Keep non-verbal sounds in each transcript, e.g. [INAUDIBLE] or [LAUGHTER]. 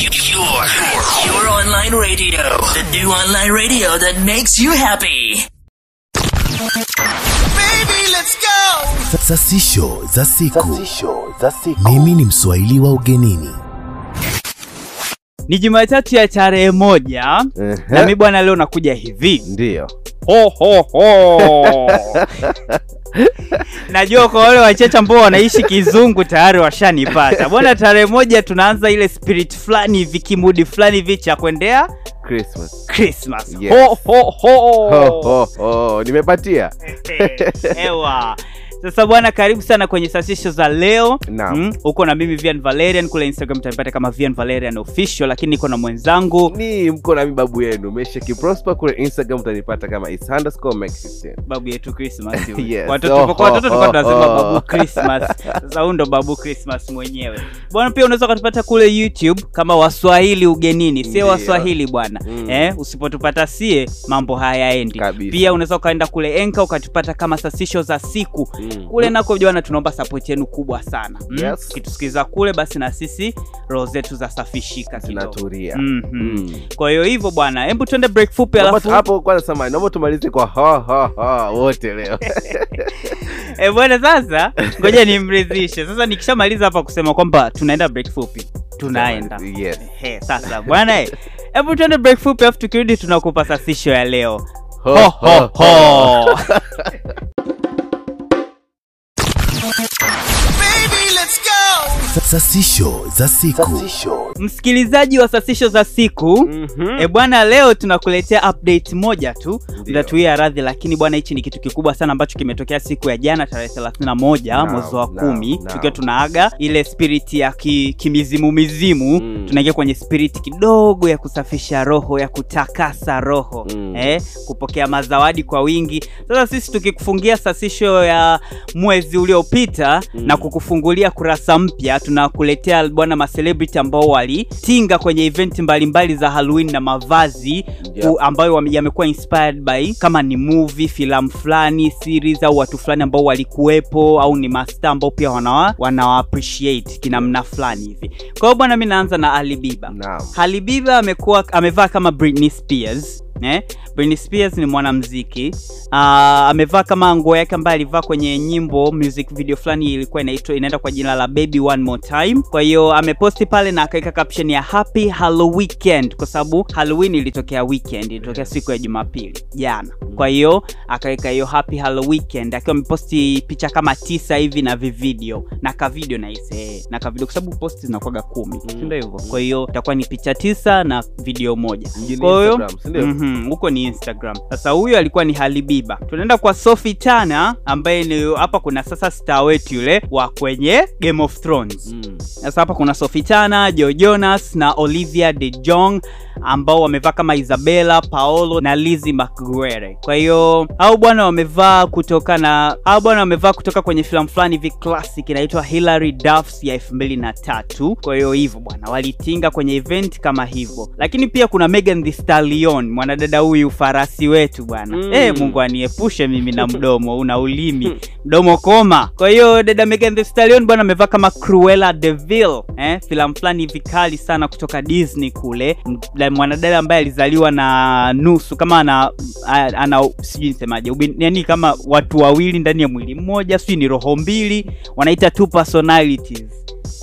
Your, your online radio. The new online radio that makes you happy. Sasisho za siku. Mimi ni Mswahili wa ugenini. ni jumatatu ya tarehe moja na mi bwana leo nakuja hivi Ndio. ho, ho, ho. [LAUGHS] [LAUGHS] najua kwa wale wachache ambao wanaishi kizungu tayari washanipata bwana tarehe moja tunaanza ile spirit fulani hivi kimudi fulani hivi cha kuendea Christmas. christmas Yes. ho, ho, ho. Ho, ho, ho. Nimepatia. Ewa. Sasa bwana, karibu sana kwenye sasisho za leo. Naam. Mm, uko na mimi Vian Valerian kule Instagram tanipata kama Vian Valerian official, lakini niko na mwenzangu Ni mko na babu yenu Mesheki Prosper kule Instagram utanipata kama is underscore Mexican. babu yetu Christmas. [LAUGHS] Yes. Watoto Oh, kwa watoto oh, tunasema oh. [LAUGHS] babu Christmas. Sasa huyu ndo babu Christmas mwenyewe. Bwana, pia unaweza kutupata kule YouTube kama Waswahili ugenini, sio Waswahili bwana. Mm. Eh, usipotupata sie mambo hayaendi. Pia unaweza ukaenda kule Enka ukatupata kama sasisho za siku. Mm. Kule nako bwana tunaomba support yenu kubwa sana mm? Yes. kitusikiliza kule basi na sisi roho zetu zasafishika kidogo mm -hmm. Mm. kwa hiyo hivyo bwana hebu tuende break fupi alafu hapo kwanza samani, naomba tumalize kwa ha ha ha wote leo. [LAUGHS] e, bwana sasa ngoja nimridhishe sasa nikishamaliza hapa kusema kwamba tunaenda break fupi tunaenda Yes. He, sasa bwana eh, hebu tuende break fupi alafu tukirudi tunakupa sasisho ya leo Ho, ho, ho, ho. [LAUGHS] Sasisho za siku. Msikilizaji wa sasisho za siku Mhm. E bwana, leo tunakuletea update moja tu, mtatuia radhi, lakini bwana, hichi ni kitu kikubwa sana ambacho kimetokea siku ya jana tarehe 31 mwezi wa kumi, tukiwa tunaaga ile spirit ya ki, kimizimu mizimu Mm. tunaingia kwenye spirit kidogo ya kusafisha roho, ya kutakasa roho Mm. eh, kupokea mazawadi kwa wingi. Sasa sisi tukikufungia sasisho ya mwezi uliopita Mm. na kukufungulia kurasa mpya, tunakuletea bwana macelebrity ambao walitinga kwenye event mbalimbali za Halloween na mavazi Yep. ambayo yamekuwa inspired by kama ni movie, filamu fulani, series au watu fulani ambao walikuwepo au ni masta ambao pia wanawa, wanawa appreciate kinamna fulani hivi. Kwa hiyo bwana, mi naanza na Alibiba. Naam. Hailey amekuwa amevaa kama Britney Spears eh? Britney Spears ni mwanamuziki uh, amevaa kama nguo yake ambayo alivaa kwenye nyimbo music video fulani ilikuwa inaitwa inaenda kwa jina la Baby One More Time. Kwa hiyo ameposti pale na akaweka caption ya Happy Halloween weekend kwa sababu Halloween ilitokea weekend, ilitokea siku ya Jumapili jana. Kwa hiyo akaweka hiyo Happy Halloween weekend akiwa ameposti picha kama tisa hivi na vivideo na ka video na ise na ka video kwa sababu posti zinakuwaga kumi, si ndio hivyo? Kwa hiyo itakuwa ni picha tisa na video moja. Kwa hiyo Mhm, huko ni Instagram. Sasa huyo alikuwa ni Halibiba. Tunaenda kwa Sophie Turner ambaye ni hapa kuna sasa star wetu yule wa kwenye Game of Thrones. Mm. Hapa kuna Sophie Turner, Joe Jonas na Olivia de Jong ambao wamevaa kama Isabella, Paolo na Lizzie McGuire. Kwa hiyo hao bwana wamevaa kutoka na hao bwana wamevaa kutoka kwenye filamu fulani hivi classic inaitwa Hilary Duff ya 2003. Kwa hiyo hivyo bwana walitinga kwenye event kama hivyo. Lakini pia kuna Megan Thee Stallion, mwanadada huyu farasi wetu bwana. Mm. Eh, Mungu aniepushe mimi na [LAUGHS] mdomo una ulimi mdomo koma. Kwa hiyo dada Megan the Stallion bwana amevaa kama Cruella deville eh, filamu fulani hivi kali sana kutoka Disney kule. Mwanadada ambaye alizaliwa na nusu kama ana ana sijui nisemaje, yani kama watu wawili ndani ya mwili mmoja, sijui ni roho mbili, wanaita two personalities.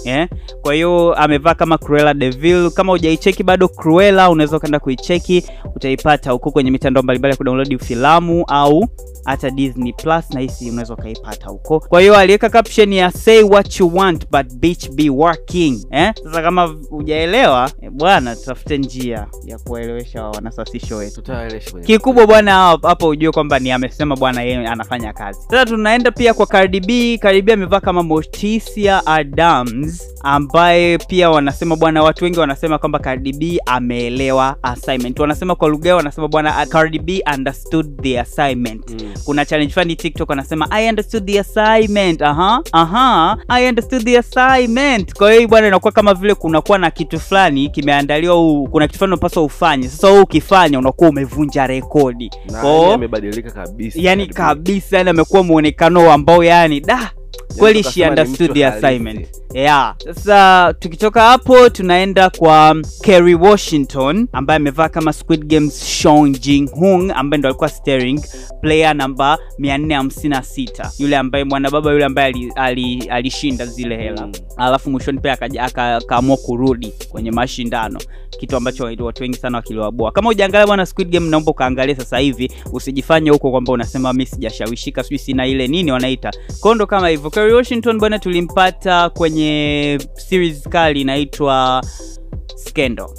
Yeah. Kwa hiyo amevaa kama Cruella de Vil. Kama hujaicheki bado Cruella, unaweza ukaenda kuicheki, utaipata huko kwenye mitandao mbalimbali ya kudownload filamu au hata Disney Plus na hisi unaweza ukaipata huko. Kwa hiyo aliweka caption ya say what you want but bitch be working. Eh? Sasa kama hujaelewa eh, bwana, tutafute njia ya kuwaelewesha wanasasisho wetu kikubwa bwana hapo ujue kwamba ni amesema bwana yeye anafanya kazi sasa tunaenda pia kwa Cardi B Cardi B amevaa kama Morticia Adams ambaye pia wanasema bwana watu wengi wanasema kwamba Cardi B ameelewa assignment. Wanasema kwa lugha yao wanasema bwana Cardi B understood the assignment. Mm. kuna challenge fani tiktok wanasema i understood the assignment. Aha aha i understood the assignment. Kwa hiyo bwana inakuwa kama vile kunakuwa na kitu fulani kimeandaliwa kuna kitu fulani unapaswa ufanye. Sasa wewe ukifanya unakuwa umevunja rekodi. Kwa- amebadilika kabisa. Yaani kabisa yani amekuwa muonekano ambao yani da kweli ukasema she understood the assignment. Yeah. Sasa tukitoka hapo tunaenda kwa Kerry Washington ambaye amevaa kama Squid Games Shong Jin Hung ambaye ndo alikuwa steering player namba 456 yule ambaye mwanababa yule ambaye alishinda ali, ali zile hela. Mm. alafu mwishoni pia akaamua kurudi kwenye mashindano kitu ambacho watu wengi sana wakiliwaboa kama ujaangalia bwana Squid Game naomba ukaangalia sasa hivi usijifanye huko kwamba unasema mi sijashawishika sijui sina ile nini wanaita. Kondo kama hivyo. Kerry Washington bwana tulimpata kwenye series kali inaitwa Scandal.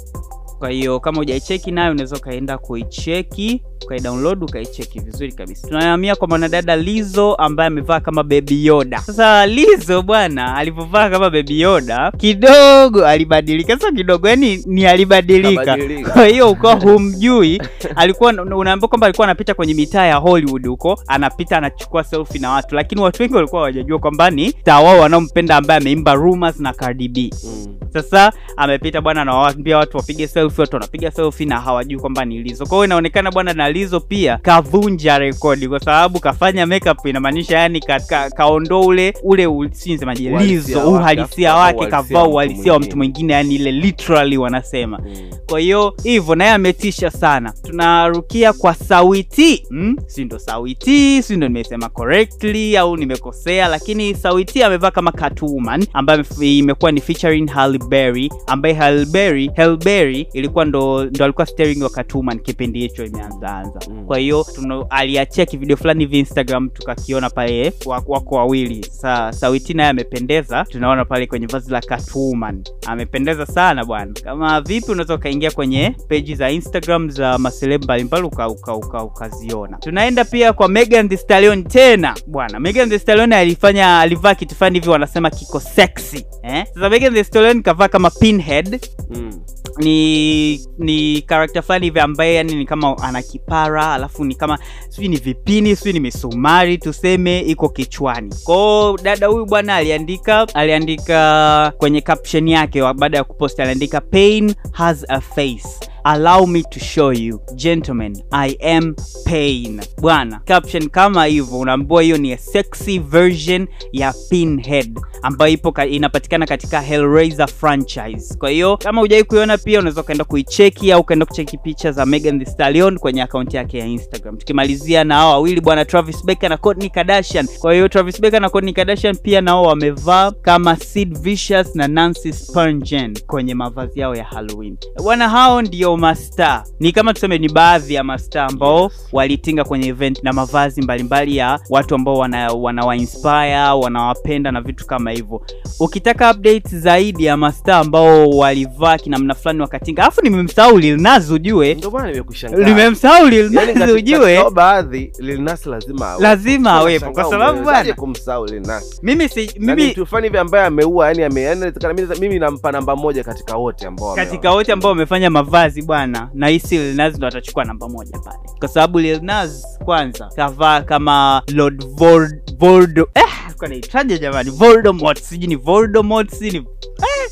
Kwa hiyo kama hujaicheki nayo unaweza ukaenda kuicheki ukaidownload ukaicheki vizuri kabisa. Tunahamia kwa mwanadada lizo ambaye amevaa kama baby yoda. Sasa lizo bwana alivyovaa kama baby yoda kidogo alibadilika. Sio kidogo yani ni alibadilika. Kwa hiyo ukawa humjui. Alikuwa unaambia kwamba alikuwa anapita kwenye mitaa ya hollywood huko anapita anachukua selfie na watu lakini watu wengi walikuwa hawajajua kwamba ni star wao wanaompenda ambaye ameimba rumors na Cardi B. Mm. Sasa amepita bwana anawaambia watu wapige selfie watu wanapiga selfie na hawajui kwamba ni lizo kwa hiyo inaonekana bwana na lizo pia kavunja rekodi kwa sababu kafanya makeup inamaanisha yani ka, ka, kaondoa ule ule Uhalisia lizo wake, uhalisia kavaa wake uhalisia kavaa wa mtu uhalisia wa mtu mwingine. yani ile literally wanasema. Mm. kwa hiyo hivyo naye ametisha sana. Tunarukia kwa sawiti. Hmm? si ndo sawiti? Si ndo nimesema correctly? Au nimekosea? Lakini sawiti amevaa kama catwoman ambayo imekuwa ni featuring Halle Berry ambaye Halle Berry Halle Berry ilikuwa ndo, ndo alikuwa steering wa catwoman kipindi hicho imeanzaanza Mm. kwa hiyo aliachia kivideo fulani hivi instagram tukakiona pale wa- wako wawili. Sa sawiti naye amependeza tunaona pale kwenye vazi la catwoman amependeza sana bwana. Kama vipi unaweza ukaingia kwenye peji za instagram za maselebu mbalimbali uka, uka, uka, ukaziona. Tunaenda pia kwa Megan Thee Stallion tena bwana. Megan Thee Stallion alifanya alivaa kitu fulani hivi wanasema kiko sexy eh? sasa Megan Thee Stallion kavaa kama pinhead. Mm. ni ni karakta fulani hivi ambaye yani ni kama ana kipara alafu ni kama sijui ni vipini sijui ni misumari tuseme iko kichwani. Kwao dada huyu bwana aliandika aliandika kwenye caption yake baada ya kupost aliandika pain has a face allow me to show you. Gentlemen i am pain. Bwana caption kama hivyo unaambiwa hiyo ni a sexy version ya pinhead ambayo ipo ka, inapatikana katika hellraiser franchise. Kwa hiyo kama hujawai kuiona pia unaweza ukaenda kuicheki au ukaenda kucheki picha za Megan the Stallion kwenye akaunti yake ya instagram. Tukimalizia na hao wawili bwana travis becker na Kourtney kardashian. Kwa hiyo travis becker na Kourtney kardashian pia nao wamevaa kama sid vicious na nancy spungen kwenye mavazi yao ya halloween. Bwana hao ndio mastaa ni kama tuseme ni baadhi ya mastaa ambao walitinga kwenye event na mavazi mbalimbali ya watu ambao wana, wanawainspire wanawapenda na vitu kama hivyo ukitaka updates zaidi ya mastaa ambao walivaa kinamna fulani wakatinga alafu nimemsahau Lil Nas ujue Ndio maana nimekushangaa. nimemsahau Lil Yaani Nas katika- katika ujue baadhi Lil Nas lazima awepo. Lazima awepo, kwa sababu bwana- kumsahau Lil Nas mimi si mimi mtu fulani hivi ambaye ameua yani ame mimi- mimi nampa namba moja katika wote ambao katika wote ambao wamefanya mavazi bwana nahisi Lil Nas ndo atachukua namba moja pale. Kwa sababu Lil Nas kwanza kavaa kama Lord Vold, Voldo eh, kwa naitaje jamani? Voldemort sijui ni Voldemort sijui ni eh,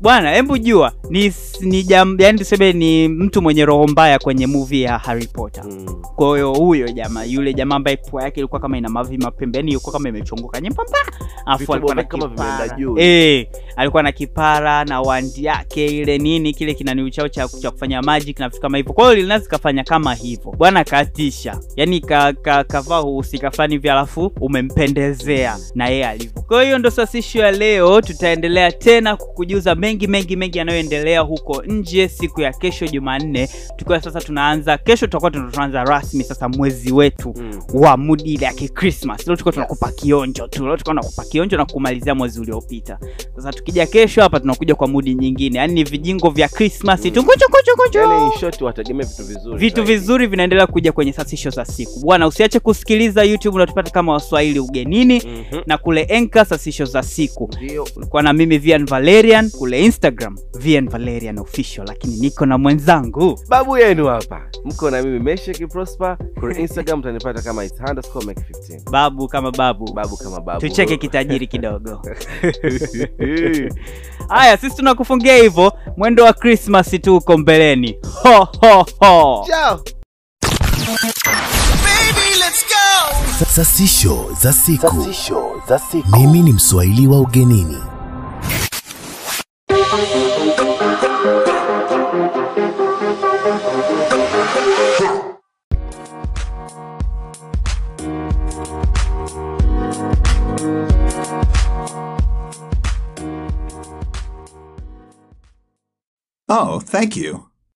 bwana hebu jua ni ni jam, yani tuseme ni mtu mwenye roho mbaya kwenye movie ya Harry Potter. Mm. kwa hiyo huyo jamaa yule jamaa ambaye pua yake ilikuwa kama ina mavi mapembeni ilikuwa kama imechongoka nyembamba afu alikuwa na kama vimeenda juu. eh alikuwa na kipara na wandi yake ile nini kile kinaniu chao cha, kufanya magic na vitu kama hivyo. Kwa hiyo Lil Nas kafanya kama hivyo. Bwana katisha. Yani ka, ka, kavaa uhusika fulani hivi alafu umempendezea na yeye alivyo. Kwa hiyo ndo sasa ishu ya leo tutaendelea tena kukujuza mengi mengi mengi yanayoendelea huko nje siku ya kesho jumanne. Tukiwa sasa tunaanza kesho tutakuwa tunaanza rasmi sasa mwezi wetu Mm. wa mudi ile ya leo tulikuwa tunakupa kionjo tu leo tulikuwa tunakupa kionjo na kumalizia mwezi uliopita. Sasa tukija kesho hapa tunakuja kwa mudi nyingine. Yaani ni vijingo vya krismas tu. Kuchu, kuchu, kuchu. Yaani vizuri vitu vizuri vinaendelea kuja kwenye sasisho za siku. Bwana usiache kusikiliza youtube unatupata kama waswahili ugenini Mhm. na kule enka sasisho za siku. Ulikuwa na mimi vian valerian kule instagram vian valerian official lakini niko na mwenzangu. Babu yenu hapa. Mko na mimi Meshek Prosper kule Instagram utanipata kama it's 15 babu kama babu. Babu kama babu. Tucheke kitajiri kidogo [LAUGHS] haya sisi tunakufungia hivyo mwendo wa krismas tu uko mbeleni ho ho ho Ciao. Baby, let's go. Sasisho za siku. Sasisho za siku. Mimi ni Mswahili wa ugenini. Oh, thank you.